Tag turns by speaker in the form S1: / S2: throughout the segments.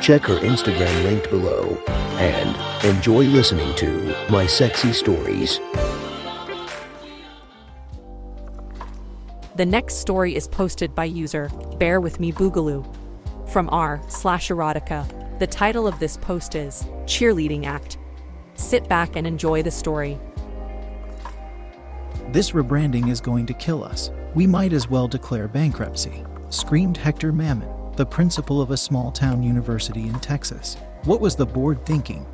S1: Check her Instagram linked below and enjoy listening to My Sexy Stories.
S2: The next story is posted by user Bear With Me Boogaloo from r slash erotica. The title of this post is Cheerleading Act. Sit back and enjoy the story.
S3: This rebranding is going to kill us. We might as well declare bankruptcy, screamed Hector Mammon, the principal of a small town university in Texas. What was the board thinking?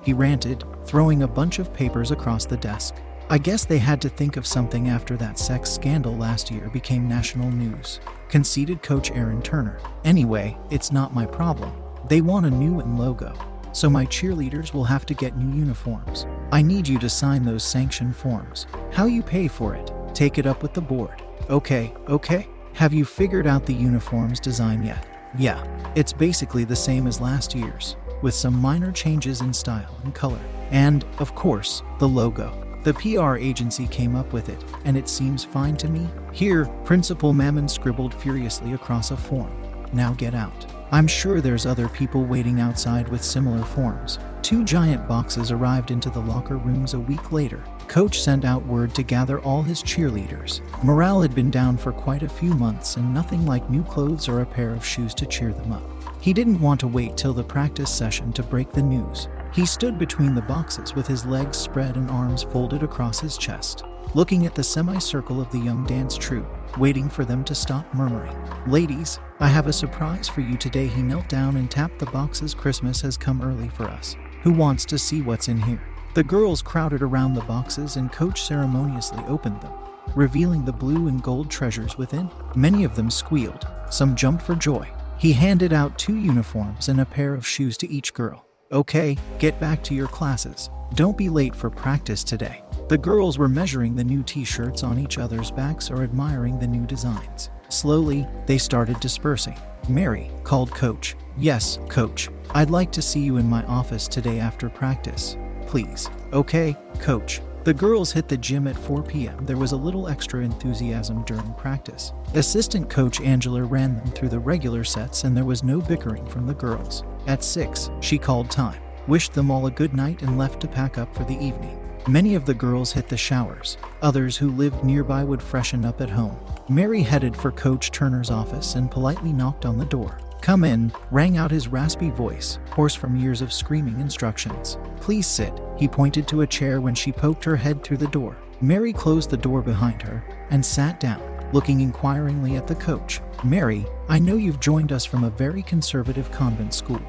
S3: He ranted, throwing a bunch of papers across the desk. I guess they had to think of something after that sex scandal last year became national news, conceded coach Aaron Turner. Anyway, it's not my problem. They want a new and logo, so my cheerleaders will have to get new uniforms. I need you to sign those sanction forms. How you pay for it, take it up with the board. Okay, okay. Have you figured out the uniforms design yet? Yeah, it's basically the same as last year's, with some minor changes in style and color. And, of course, the logo. The PR agency came up with it, and it seems fine to me. Here, Principal Mammon scribbled furiously across a form. Now get out. I'm sure there's other people waiting outside with similar forms. Two giant boxes arrived into the locker rooms a week later. Coach sent out word to gather all his cheerleaders. Morale had been down for quite a few months, and nothing like new clothes or a pair of shoes to cheer them up. He didn't want to wait till the practice session to break the news. He stood between the boxes with his legs spread and arms folded across his chest, looking at the semicircle of the young dance troupe, waiting for them to stop murmuring. Ladies, I have a surprise for you today. He knelt down and tapped the boxes. Christmas has come early for us. Who wants to see what's in here? The girls crowded around the boxes and Coach ceremoniously opened them, revealing the blue and gold treasures within. Many of them squealed, some jumped for joy. He handed out two uniforms and a pair of shoes to each girl. Okay, get back to your classes. Don't be late for practice today. The girls were measuring the new t shirts on each other's backs or admiring the new designs. Slowly, they started dispersing. Mary called Coach. Yes, Coach. I'd like to see you in my office today after practice. Please. Okay, Coach. The girls hit the gym at 4 p.m. There was a little extra enthusiasm during practice. Assistant coach Angela ran them through the regular sets and there was no bickering from the girls. At 6, she called time, wished them all a good night, and left to pack up for the evening. Many of the girls hit the showers. Others who lived nearby would freshen up at home. Mary headed for Coach Turner's office and politely knocked on the door. Come in, rang out his raspy voice, hoarse from years of screaming instructions. Please sit. He pointed to a chair when she poked her head through the door. Mary closed the door behind her and sat down, looking inquiringly at the coach. Mary, I know you've joined us from a very conservative convent school.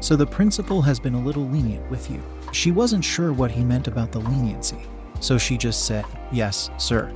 S3: So the principal has been a little lenient with you. She wasn't sure what he meant about the leniency, so she just said, Yes, sir.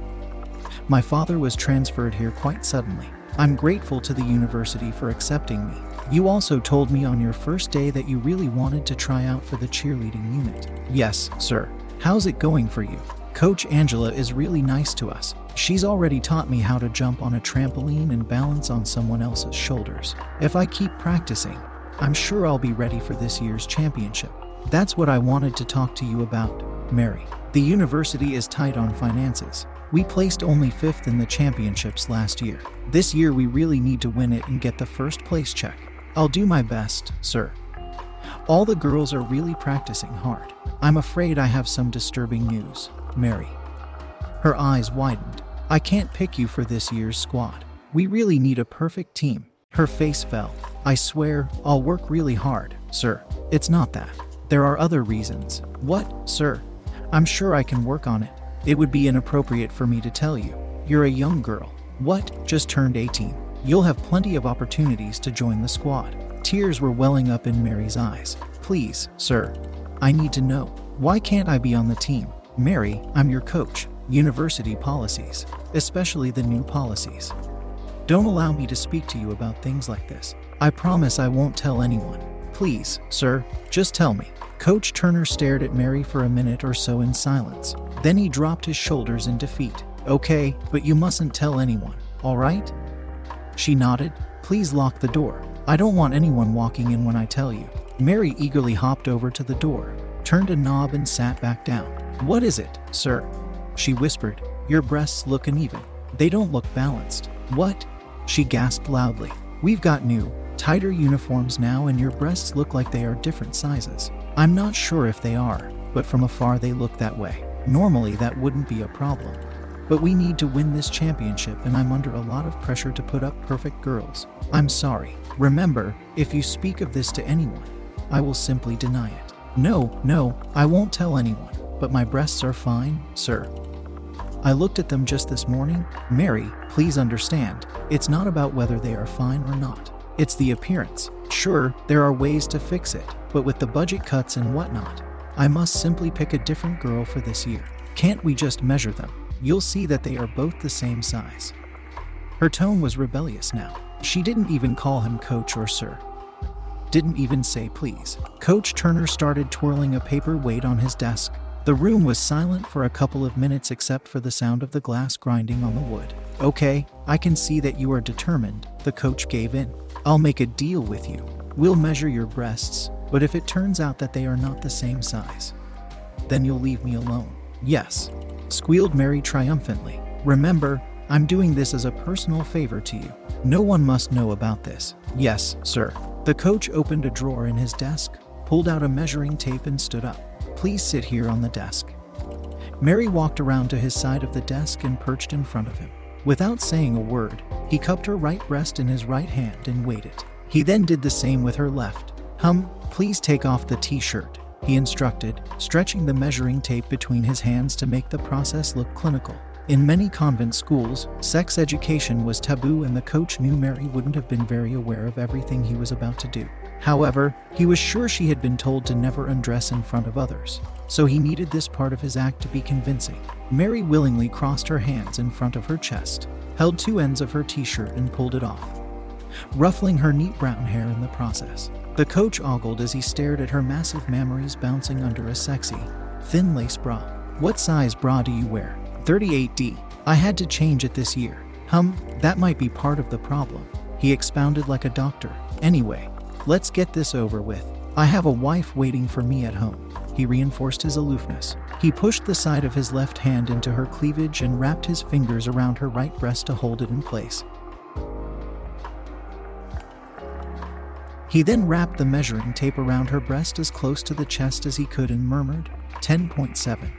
S3: My father was transferred here quite suddenly. I'm grateful to the university for accepting me. You also told me on your first day that you really wanted to try out for the cheerleading unit. Yes, sir. How's it going for you? Coach Angela is really nice to us. She's already taught me how to jump on a trampoline and balance on someone else's shoulders. If I keep practicing, I'm sure I'll be ready for this year's championship. That's what I wanted to talk to you about, Mary. The university is tight on finances. We placed only fifth in the championships last year. This year, we really need to win it and get the first place check. I'll do my best, sir. All the girls are really practicing hard. I'm afraid I have some disturbing news, Mary. Her eyes widened. I can't pick you for this year's squad. We really need a perfect team. Her face fell. I swear, I'll work really hard, sir. It's not that. There are other reasons. What, sir? I'm sure I can work on it. It would be inappropriate for me to tell you. You're a young girl. What? Just turned 18. You'll have plenty of opportunities to join the squad. Tears were welling up in Mary's eyes. Please, sir. I need to know. Why can't I be on the team? Mary, I'm your coach. University policies, especially the new policies. Don't allow me to speak to you about things like this. I promise I won't tell anyone. Please, sir, just tell me. Coach Turner stared at Mary for a minute or so in silence. Then he dropped his shoulders in defeat. Okay, but you mustn't tell anyone, all right? She nodded. Please lock the door. I don't want anyone walking in when I tell you. Mary eagerly hopped over to the door, turned a knob, and sat back down. What is it, sir? She whispered. Your breasts look uneven. They don't look balanced. What? She gasped loudly. We've got new, tighter uniforms now, and your breasts look like they are different sizes. I'm not sure if they are, but from afar they look that way. Normally, that wouldn't be a problem. But we need to win this championship, and I'm under a lot of pressure to put up perfect girls. I'm sorry. Remember, if you speak of this to anyone, I will simply deny it. No, no, I won't tell anyone, but my breasts are fine, sir. I looked at them just this morning. Mary, please understand, it's not about whether they are fine or not. It's the appearance. Sure, there are ways to fix it, but with the budget cuts and whatnot, I must simply pick a different girl for this year. Can't we just measure them? You'll see that they are both the same size. Her tone was rebellious now. She didn't even call him coach or sir. Didn't even say please. Coach Turner started twirling a paper weight on his desk. The room was silent for a couple of minutes except for the sound of the glass grinding on the wood. Okay, I can see that you are determined, the coach gave in. I'll make a deal with you. We'll measure your breasts, but if it turns out that they are not the same size, then you'll leave me alone. Yes, squealed Mary triumphantly. Remember, I'm doing this as a personal favor to you. No one must know about this. Yes, sir. The coach opened a drawer in his desk, pulled out a measuring tape, and stood up. Please sit here on the desk. Mary walked around to his side of the desk and perched in front of him. Without saying a word, he cupped her right breast in his right hand and waited. He then did the same with her left. Hum, please take off the t shirt, he instructed, stretching the measuring tape between his hands to make the process look clinical. In many convent schools, sex education was taboo, and the coach knew Mary wouldn't have been very aware of everything he was about to do. However, he was sure she had been told to never undress in front of others, so he needed this part of his act to be convincing. Mary willingly crossed her hands in front of her chest, held two ends of her t shirt, and pulled it off, ruffling her neat brown hair in the process. The coach ogled as he stared at her massive mammaries bouncing under a sexy, thin lace bra. What size bra do you wear? 38D. I had to change it this year. Hum, that might be part of the problem. He expounded like a doctor. Anyway, Let's get this over with. I have a wife waiting for me at home. He reinforced his aloofness. He pushed the side of his left hand into her cleavage and wrapped his fingers around her right breast to hold it in place. He then wrapped the measuring tape around her breast as close to the chest as he could and murmured, 10.7.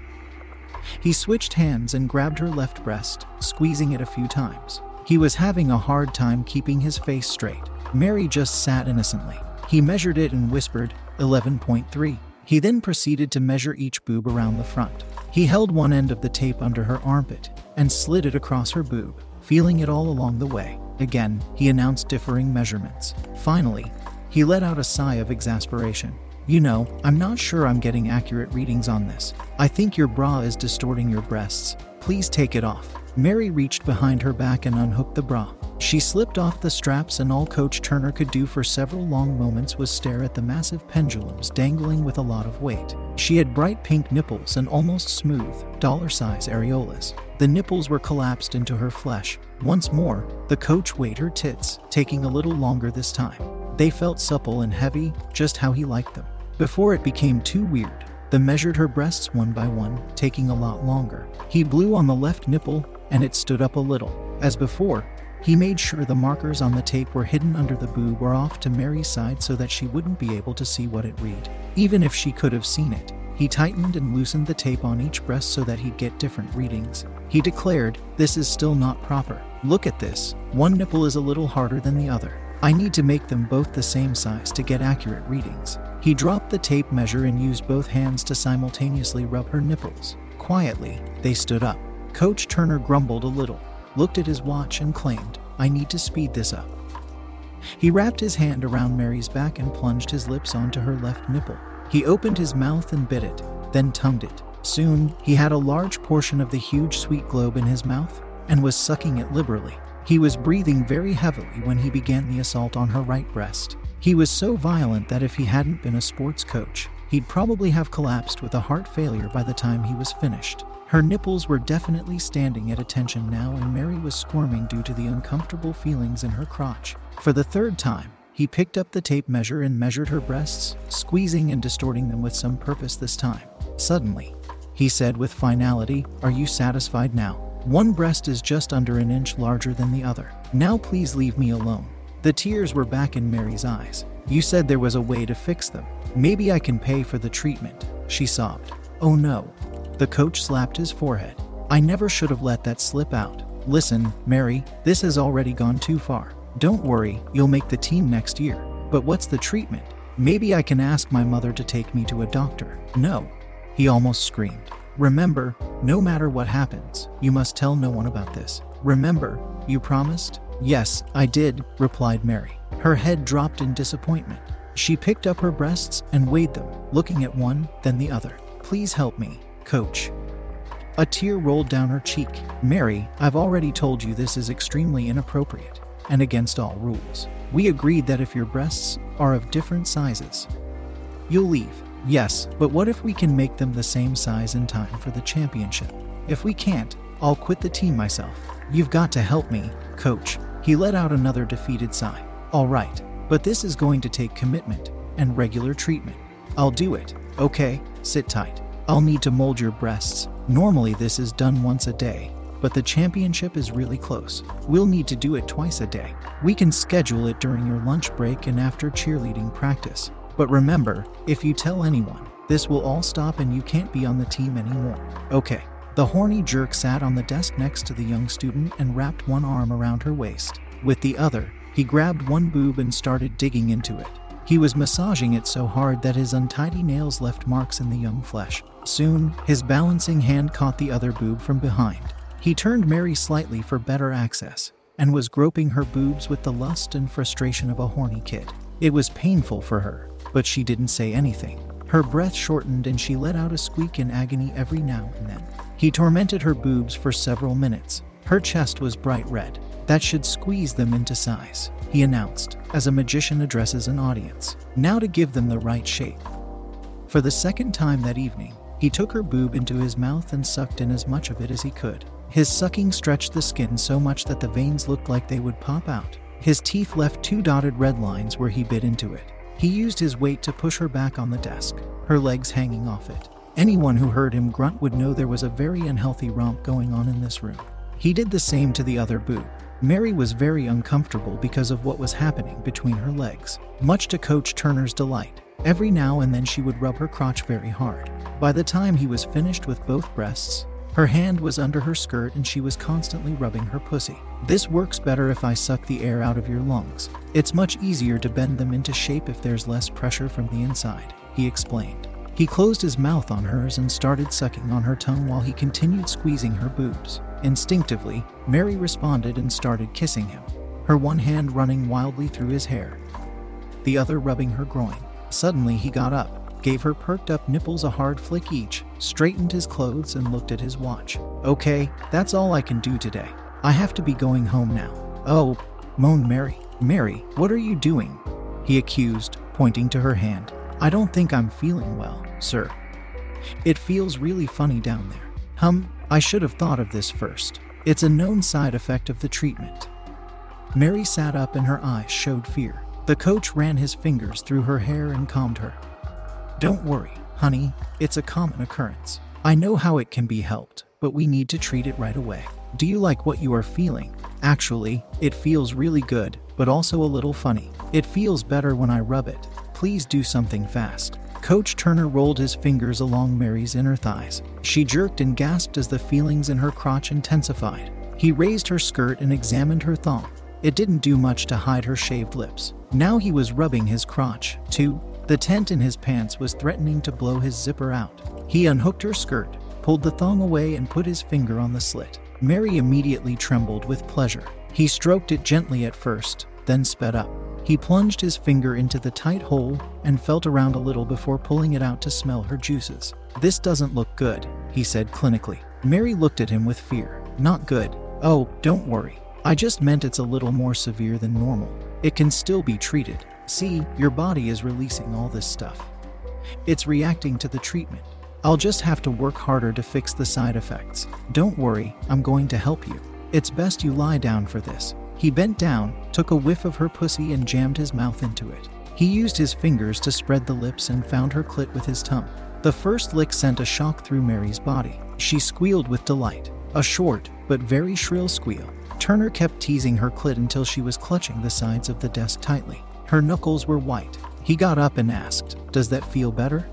S3: He switched hands and grabbed her left breast, squeezing it a few times. He was having a hard time keeping his face straight. Mary just sat innocently. He measured it and whispered, 11.3. He then proceeded to measure each boob around the front. He held one end of the tape under her armpit and slid it across her boob, feeling it all along the way. Again, he announced differing measurements. Finally, he let out a sigh of exasperation. You know, I'm not sure I'm getting accurate readings on this. I think your bra is distorting your breasts. Please take it off. Mary reached behind her back and unhooked the bra. She slipped off the straps, and all Coach Turner could do for several long moments was stare at the massive pendulums dangling with a lot of weight. She had bright pink nipples and almost smooth, dollar size areolas. The nipples were collapsed into her flesh. Once more, the coach weighed her tits, taking a little longer this time. They felt supple and heavy, just how he liked them. Before it became too weird, the measured her breasts one by one, taking a lot longer. He blew on the left nipple, and it stood up a little. As before, he made sure the markers on the tape were hidden under the boob or off to Mary's side so that she wouldn't be able to see what it read. Even if she could have seen it, he tightened and loosened the tape on each breast so that he'd get different readings. He declared, This is still not proper. Look at this. One nipple is a little harder than the other. I need to make them both the same size to get accurate readings. He dropped the tape measure and used both hands to simultaneously rub her nipples. Quietly, they stood up. Coach Turner grumbled a little looked at his watch, and claimed, I need to speed this up. He wrapped his hand around Mary's back and plunged his lips onto her left nipple. He opened his mouth and bit it, then tongued it. Soon, he had a large portion of the huge sweet globe in his mouth and was sucking it liberally. He was breathing very heavily when he began the assault on her right breast. He was so violent that if he hadn't been a sports coach, he'd probably have collapsed with a heart failure by the time he was finished. Her nipples were definitely standing at attention now, and Mary was squirming due to the uncomfortable feelings in her crotch. For the third time, he picked up the tape measure and measured her breasts, squeezing and distorting them with some purpose this time. Suddenly, he said with finality, Are you satisfied now? One breast is just under an inch larger than the other. Now please leave me alone. The tears were back in Mary's eyes. You said there was a way to fix them. Maybe I can pay for the treatment, she sobbed. Oh no. The coach slapped his forehead. I never should have let that slip out. Listen, Mary, this has already gone too far. Don't worry, you'll make the team next year. But what's the treatment? Maybe I can ask my mother to take me to a doctor. No. He almost screamed. Remember, no matter what happens, you must tell no one about this. Remember, you promised? Yes, I did, replied Mary. Her head dropped in disappointment. She picked up her breasts and weighed them, looking at one, then the other. Please help me, coach. A tear rolled down her cheek. Mary, I've already told you this is extremely inappropriate and against all rules. We agreed that if your breasts are of different sizes, you'll leave. Yes, but what if we can make them the same size in time for the championship? If we can't, I'll quit the team myself. You've got to help me, coach. He let out another defeated sigh. All right, but this is going to take commitment and regular treatment. I'll do it. Okay, sit tight. I'll need to mold your breasts. Normally, this is done once a day, but the championship is really close. We'll need to do it twice a day. We can schedule it during your lunch break and after cheerleading practice. But remember, if you tell anyone, this will all stop and you can't be on the team anymore. Okay. The horny jerk sat on the desk next to the young student and wrapped one arm around her waist. With the other, he grabbed one boob and started digging into it. He was massaging it so hard that his untidy nails left marks in the young flesh. Soon, his balancing hand caught the other boob from behind. He turned Mary slightly for better access and was groping her boobs with the lust and frustration of a horny kid. It was painful for her, but she didn't say anything. Her breath shortened and she let out a squeak in agony every now and then. He tormented her boobs for several minutes. Her chest was bright red. That should squeeze them into size, he announced, as a magician addresses an audience. Now to give them the right shape. For the second time that evening, he took her boob into his mouth and sucked in as much of it as he could. His sucking stretched the skin so much that the veins looked like they would pop out. His teeth left two dotted red lines where he bit into it. He used his weight to push her back on the desk, her legs hanging off it. Anyone who heard him grunt would know there was a very unhealthy romp going on in this room. He did the same to the other boob. Mary was very uncomfortable because of what was happening between her legs, much to Coach Turner's delight. Every now and then she would rub her crotch very hard. By the time he was finished with both breasts, her hand was under her skirt and she was constantly rubbing her pussy. This works better if I suck the air out of your lungs. It's much easier to bend them into shape if there's less pressure from the inside, he explained. He closed his mouth on hers and started sucking on her tongue while he continued squeezing her boobs. Instinctively, Mary responded and started kissing him, her one hand running wildly through his hair, the other rubbing her groin. Suddenly, he got up gave her perked up nipples a hard flick each, straightened his clothes, and looked at his watch. Okay, that's all I can do today. I have to be going home now. Oh, moaned Mary. Mary, what are you doing? He accused, pointing to her hand. I don't think I'm feeling well, sir. It feels really funny down there. Hum, I should have thought of this first. It's a known side effect of the treatment. Mary sat up and her eyes showed fear. The coach ran his fingers through her hair and calmed her. Don't worry, honey, it's a common occurrence. I know how it can be helped, but we need to treat it right away. Do you like what you are feeling? Actually, it feels really good, but also a little funny. It feels better when I rub it. Please do something fast. Coach Turner rolled his fingers along Mary's inner thighs. She jerked and gasped as the feelings in her crotch intensified. He raised her skirt and examined her thong. It didn't do much to hide her shaved lips. Now he was rubbing his crotch, too, the tent in his pants was threatening to blow his zipper out. He unhooked her skirt, pulled the thong away, and put his finger on the slit. Mary immediately trembled with pleasure. He stroked it gently at first, then sped up. He plunged his finger into the tight hole and felt around a little before pulling it out to smell her juices. This doesn't look good, he said clinically. Mary looked at him with fear. Not good. Oh, don't worry. I just meant it's a little more severe than normal. It can still be treated. See, your body is releasing all this stuff. It's reacting to the treatment. I'll just have to work harder to fix the side effects. Don't worry, I'm going to help you. It's best you lie down for this. He bent down, took a whiff of her pussy, and jammed his mouth into it. He used his fingers to spread the lips and found her clit with his tongue. The first lick sent a shock through Mary's body. She squealed with delight. A short, but very shrill squeal. Turner kept teasing her clit until she was clutching the sides of the desk tightly. Her knuckles were white. He got up and asked, Does that feel better?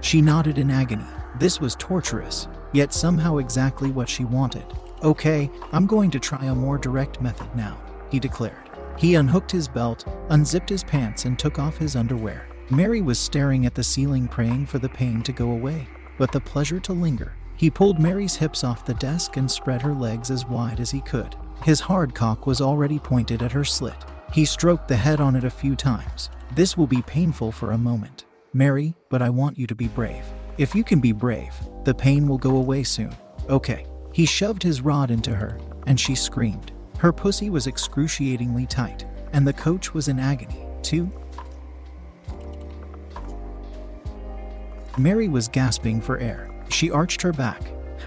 S3: She nodded in agony. This was torturous, yet somehow exactly what she wanted. Okay, I'm going to try a more direct method now, he declared. He unhooked his belt, unzipped his pants, and took off his underwear. Mary was staring at the ceiling, praying for the pain to go away, but the pleasure to linger. He pulled Mary's hips off the desk and spread her legs as wide as he could. His hard cock was already pointed at her slit. He stroked the head on it a few times. This will be painful for a moment. Mary, but I want you to be brave. If you can be brave, the pain will go away soon. Okay. He shoved his rod into her, and she screamed. Her pussy was excruciatingly tight, and the coach was in agony, too. Mary was gasping for air. She arched her back,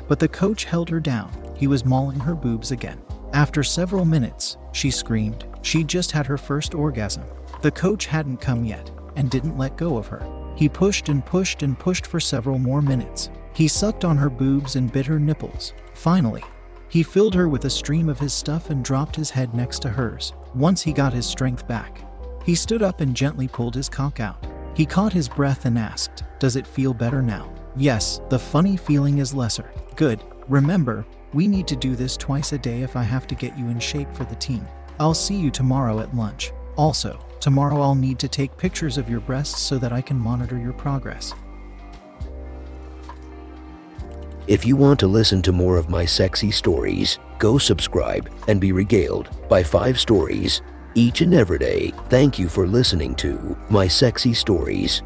S3: but the coach held her down. He was mauling her boobs again. After several minutes, she screamed. She just had her first orgasm. The coach hadn't come yet and didn't let go of her. He pushed and pushed and pushed for several more minutes. He sucked on her boobs and bit her nipples. Finally, he filled her with a stream of his stuff and dropped his head next to hers. Once he got his strength back, he stood up and gently pulled his cock out. He caught his breath and asked, Does it feel better now? Yes, the funny feeling is lesser. Good. Remember, we need to do this twice a day if I have to get you in shape for the team. I'll see you tomorrow at lunch. Also, tomorrow I'll need to take pictures of your breasts so that I can monitor your progress.
S1: If you want to listen to more of my sexy stories, go subscribe and be regaled by five stories each and every day. Thank you for listening to My Sexy Stories.